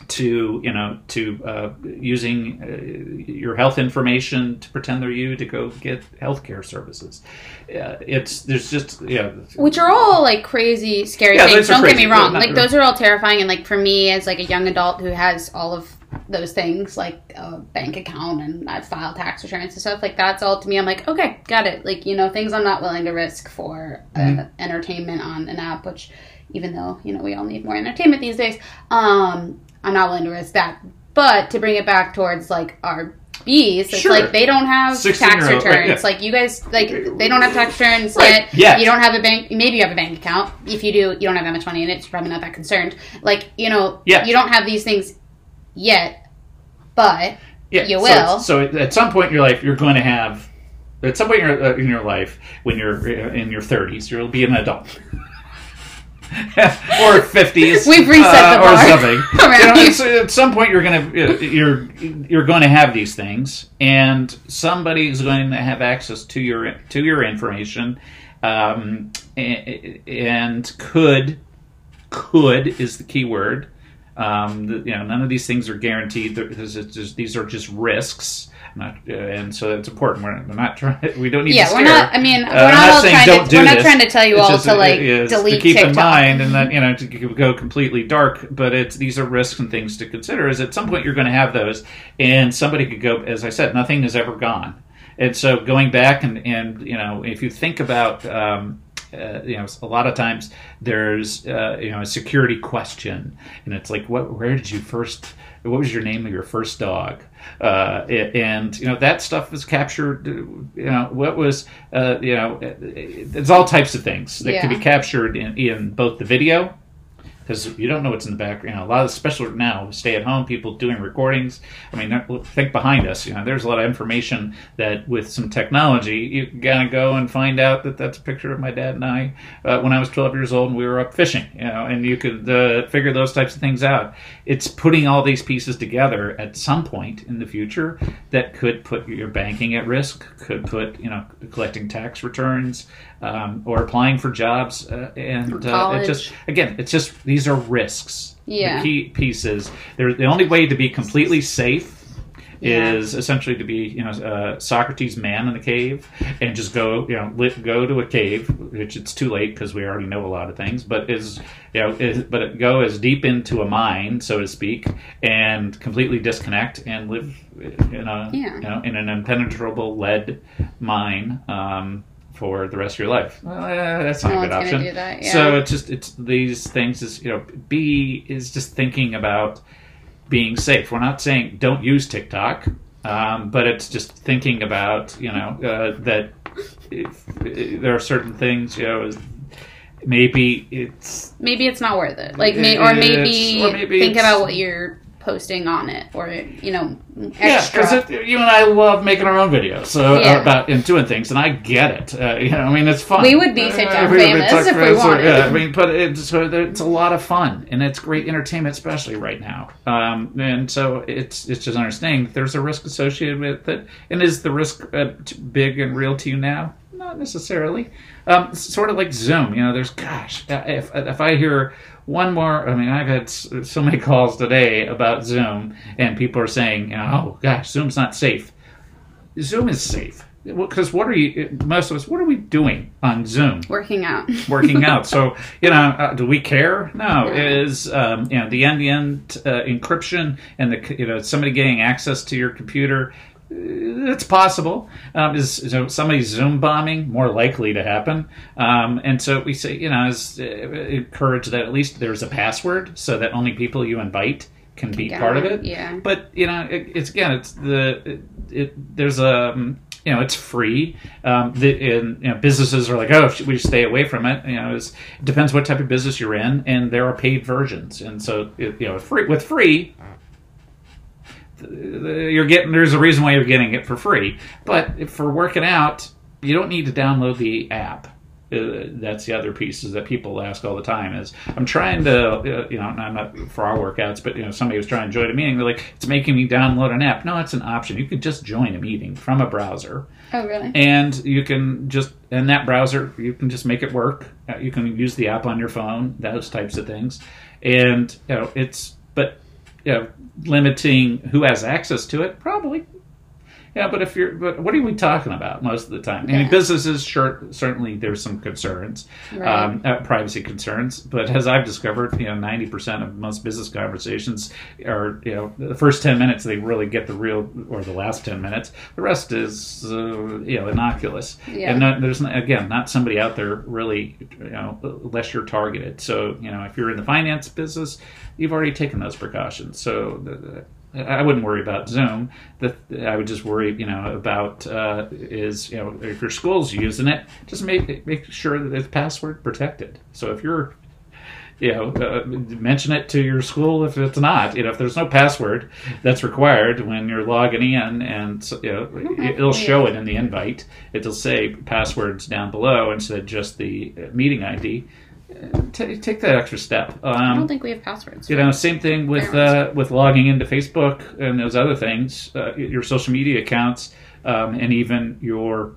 to you know to uh, using uh, your health information to pretend they're you to go get healthcare services. Uh, it's there's just yeah,
Which are all like crazy, scary
Yeah,
things. Don't get me wrong. Like those are all terrifying, and like for me as like a young adult who has all of those things, like a bank account and I file tax returns and stuff, like that's all to me. I'm like, okay, got it. Like you know, things I'm not willing to risk for uh,
Mm-hmm.
entertainment on an app, which even though you know we all need more entertainment these days, um, I'm not willing to risk that. But to bring it back towards like our bees, it's
Sure.
like they don't have tax
old, like,
returns.
yeah.
Like you guys, like they don't have tax returns
Right,
yet.
yet.
You don't have a bank. Maybe you have a bank account. If you do, you don't have that much money in it. So you're probably not that concerned. Like you know,
Yeah.
you don't have these things yet, but
yeah.
You will.
it's- So, at some point in your life, you're going to have. At some point in your, uh, in your life, when you're uh, in your 30s, you'll be an adult. or 50s,
We've reset the
uh,
bar
or something.
around
You know, it's- at some point, you're gonna you're you're going to have these things, and somebody is going to have access to your to your information, um, and, and could could is the key word. Um, the, you know, none of these things are guaranteed. There- this just- these are just risks, not, uh, and so it's important. We're, we're not trying. We don't need.
To Yeah,
to
we're not. I mean,
Uh,
we're
I'm
not, all trying to.
do
We're not
this.
trying to tell you
It's
all
just,
to like
is
delete
to keep
TikTok.
in mind, and that you know to go completely dark. But it's these are risks and things to consider. Is at some point you're going to have those, and somebody could go. As I said, nothing is ever gone, and so going back and and you know if you think about. Um, uh, you know, a lot of times there's uh, you know a security question, and it's like, what? Where did you first? What was your name of your first dog? Uh, and you know that stuff is captured. You know what was uh, you know there's all types of things that can be captured in, in both the video because you don't know what's in the background. A lot of, especially now, stay at home people doing recordings. I mean, think behind us. You know, there's a lot of information that with some technology, you gotta go and find out that that's a picture of my dad and I uh, when I was 12 years old and we were up fishing. You know, and you could uh, figure those types of things out. It's putting all these pieces together at some point in the future that could put your banking at risk, could put you know collecting tax returns. Um, or applying for jobs, uh, and uh, it just again, it's just these are risks.
Yeah.
The key pieces. They're, the only way to be completely safe
Yeah.
is essentially to be, you know, uh, Socrates' man in the cave, and just go, you know, li- go to a cave, which it's too late because we already know a lot of things. But is, you know, is, but go as deep into a mine, so to speak, and completely disconnect and live in a,
Yeah.
you know, in an impenetrable lead mine. Um, for the rest of your life, well, uh, that's not
No
a good option.
do that, yeah.
So it's just it's these things is you know B is just thinking about being safe. We're not saying don't use TikTok, um, but it's just thinking about you know uh, that if, if there are certain things you know maybe it's
maybe it's not worth it. Like, may, or maybe,
or maybe
think about what you're posting on it, or you know, extra.
yeah because you and I love making our own videos so
Yeah.
uh, about and doing things and I get it uh, you know I mean it's fun
We would be
Uh,
TikTok
be
famous if we wanted.
yeah, I mean but it's so it's a lot of fun and it's great entertainment especially right now um, and so it's it's just understanding there's a risk associated with it and is the risk uh, big and real to you now not necessarily um, sort of like Zoom you know there's gosh uh, if if I hear one more i mean i've had so many calls today about zoom and people are saying oh gosh zoom's not safe. Zoom is safe. Because what are you most of us what are we doing on zoom?
Working out.
working out. So you know uh, do we care? No. Is um, you know the end to end uh, encryption and the you know somebody getting access to your computer it's possible. Um, is, is somebody Zoom bombing more likely to happen? Um, and so we say, you know, is, uh, encourage that at least there's a password so that only people you invite can be part of
it, yeah.
But you know, it, it's again, it's the it, it there's a um, you know it's free. Um, the, and you know, businesses are like, oh, we stay away from it? You know, it's, it depends what type of business you're in, and there are paid versions, and so it, you know, free with free you're getting there's a reason why you're getting it for free. But if for working out you don't need to download the app. Uh, that's the other piece is that people ask all the time is I'm trying to uh, you know I'm not for our workouts but you know somebody was trying to join a meeting they're like it's making me download an app. No it's an option. You could just join a meeting from a browser.
Oh, really?
and you can just in that browser you can just make it work. Uh, you can use the app on your phone those types of things. And you know it's but you know limiting who has access to it? Probably yeah but if you're but what are we talking about most of the time? I mean businesses sure certainly there's some concerns
Right.
um, uh, privacy concerns but as I've discovered you know 90% of most business conversations are you know the first 10 minutes they really get the real or the last 10 minutes the rest is uh, you know innocuous.
Yeah.
and not, there's again not somebody out there really you know unless you're targeted. So you know if you're in the finance business you've already taken those precautions. So the, the, I wouldn't worry about Zoom. The, I would just worry, you know, about uh, is you know if your school's using it, just make make sure that it's password protected. So if you're you know, uh, mention it to your school if it's not. You know, if there's no password that's required when you're logging in, and you know, it'll show it in the invite. It'll say passwords down below instead of just the meeting ID. Ta take that extra step. Um,
I don't think we have passwords.
you know, same thing with uh, with logging into Facebook and those other things, uh, your social media accounts, um, and even your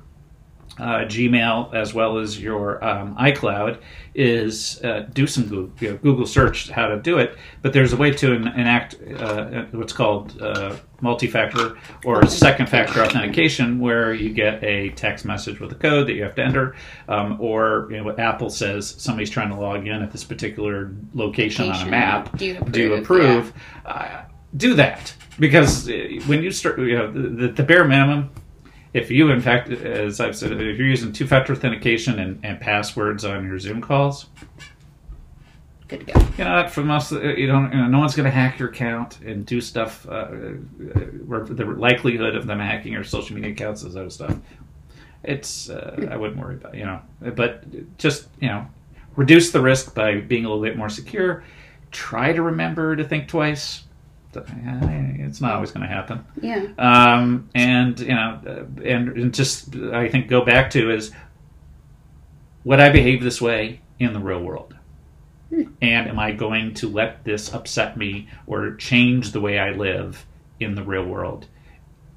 uh, Gmail as well as your um, iCloud is uh, do some Google, you know, Google search how to do it. But there's a way to en- enact uh, what's called uh, multi-factor or second-factor authentication, where you get a text message with a code that you have to enter, um, or you know, what Apple says somebody's trying to log in at this particular location, on a map.
Do you
Do
approve?
approve. Uh, do that because uh, when you start, you know, the, the bare minimum if you in fact as i've said if you're using two-factor authentication and, and passwords on your zoom calls
Good to go.
you know for most uh, you don't you know, no one's going to hack your account and do stuff uh, uh, where the likelihood of them hacking your social media accounts is other stuff it's uh, i wouldn't worry about you know but just you know reduce the risk by being a little bit more secure try to remember to think twice it's not always going to happen
Yeah.
um, and you know, uh, and, and just I think go back to is would I behave this way in the real world? And am I going to let this upset me or change the way I live in the real world?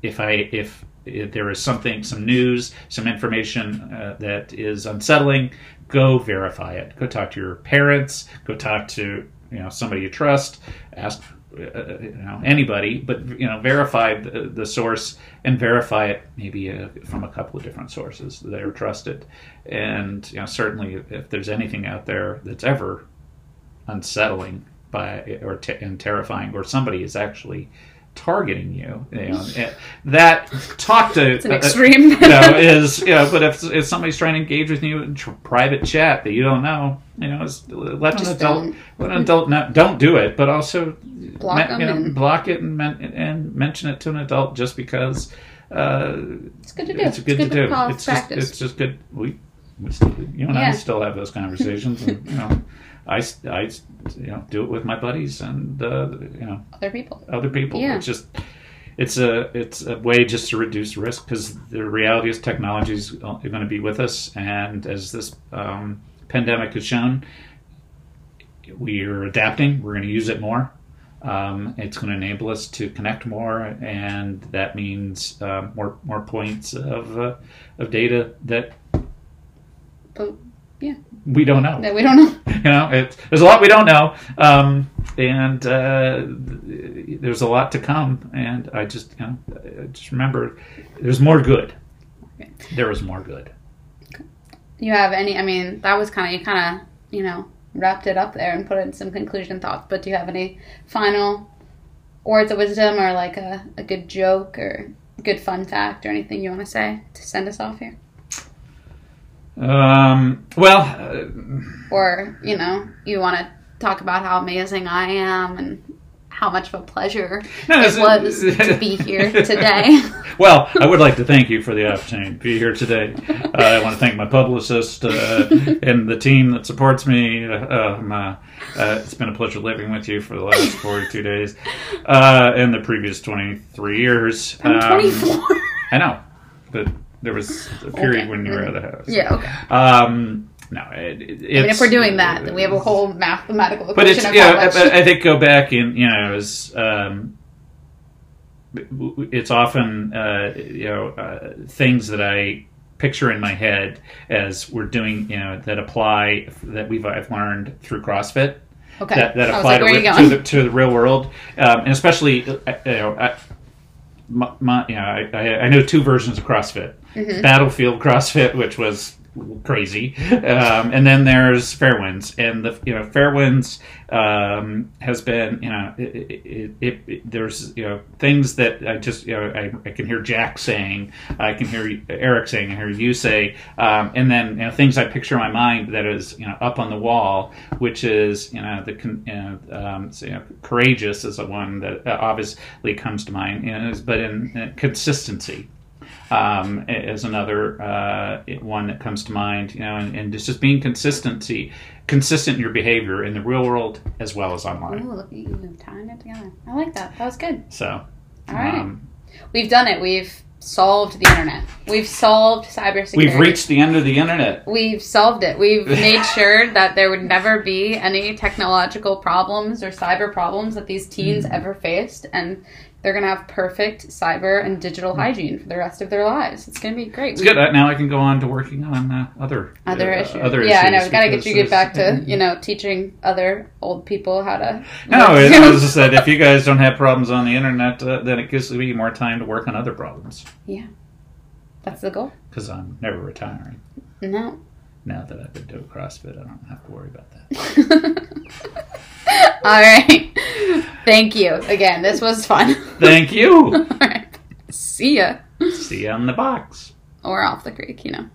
If I if, if there is something, some news, some information uh, that is unsettling, go verify it. Go talk to your parents. Go talk to you know somebody you trust. Ask uh, you know anybody, but you know verify the, the source and verify it maybe uh, from a couple of different sources that are trusted. And you know certainly if there's anything out there that's ever unsettling by or te- and terrifying, or somebody is actually targeting you, you know, that talk to
It's an extreme.
you know, is you know, but if, if somebody's trying to engage with you in tr- private chat that you don't know, you know, is, let an
Just
adult,
don't.
let an adult not, don't do it, but also
Block them
you know,
and-
block it and, men, and mention it to an adult just because uh,
It's good to do.
it's good to do. It's just,
practice.
it's just good. We, we still, you and I still have those conversations, and you know, I, I you know, do it with my buddies and uh, you know
Other people.
other people.
Yeah.
It's just it's a it's a way just to reduce risk because the reality is technology is going to be with us, and as this um, pandemic has shown, we are adapting. We're going to use it more. Um, it's going to enable us to connect more, and that means uh, more more points of uh, of data that
But
we don't know.
that we don't know.
you know, it's, there's a lot we don't know, um, and uh, there's a lot to come. And I just, you know, uh, just remember, there's more good.
Okay.
There is more good.
You have any? I mean, that was kind of you kind of you know wrapped it up there and put in some conclusion thoughts. But do you have any final words of wisdom or like a, a good joke or good fun fact or anything you want to say to send us off here?
Um, well, uh,
Or you know you want to talk about how amazing I am and how much of a pleasure
No,
it was to be here today.
well, I would like to thank you for the opportunity to be here today. Uh, I want to thank my publicist uh, and the team that supports me. Uh, um, uh, uh, it's been a pleasure living with you for the last 42 days uh, and the previous 23 years.
I'm
Um,
24.
I know, but There was a period
Okay.
when you were out of the house.
Yeah, okay.
Um, no, it, it,
I mean, if we're doing that, then we have a whole mathematical equation
But it's
of
yeah.
much.
I, think go back and you know is um, it's often uh, you know uh, things that I picture in my head as we're doing you know that apply that we've I've learned through CrossFit
okay.
that, that apply
like,
to,
where are you
re- to, the, to the real world, um, and especially uh, you know. I, my, my, you know, I, I know two versions of CrossFit:
Mm-hmm.
Battlefield CrossFit, which was crazy, um, and then there's Fairwinds, and the you know Fairwinds um, has been you know it, it, it, it, there's you know things that I just you know I, I can hear Jack saying, I can hear Eric saying, I hear you say, um, and then you know things I picture in my mind that is you know up on the wall, which is you know the you know, um, so, you know courageous is the one that uh, obviously comes to mind, you know, but in, in consistency um, is another uh, one that comes to mind. You know, and, and it's just being consistency, consistent in your behavior in the real world as well as online.
Ooh, you tying it together. I like that. That was good.
So,
All right.
um,
We've done it. We've solved the internet. We've solved cybersecurity.
we've reached the end of the internet.
We've solved it. We've made sure that there would never be any technological problems or cyber problems that these teens
Mm-hmm.
ever faced, and they're gonna have perfect cyber and digital hygiene for the rest of their lives. It's gonna be great.
It's good. Uh, Now I can go on to working on uh, other
Other
uh,
issues.
Other
yeah, I know.
issues
We gotta get you get back to you know teaching other old people how to.
No, it, as I said, if you guys don't have problems on the internet, uh, then it gives me more time to work on other problems
yeah, that's the goal.
because I'm never retiring.
No.
Now that I've been doing CrossFit, I don't have to worry about that.
All right. Thank you again. This was fun.
Thank you.
All right. See ya.
See you on the box.
Or off the creek, you know.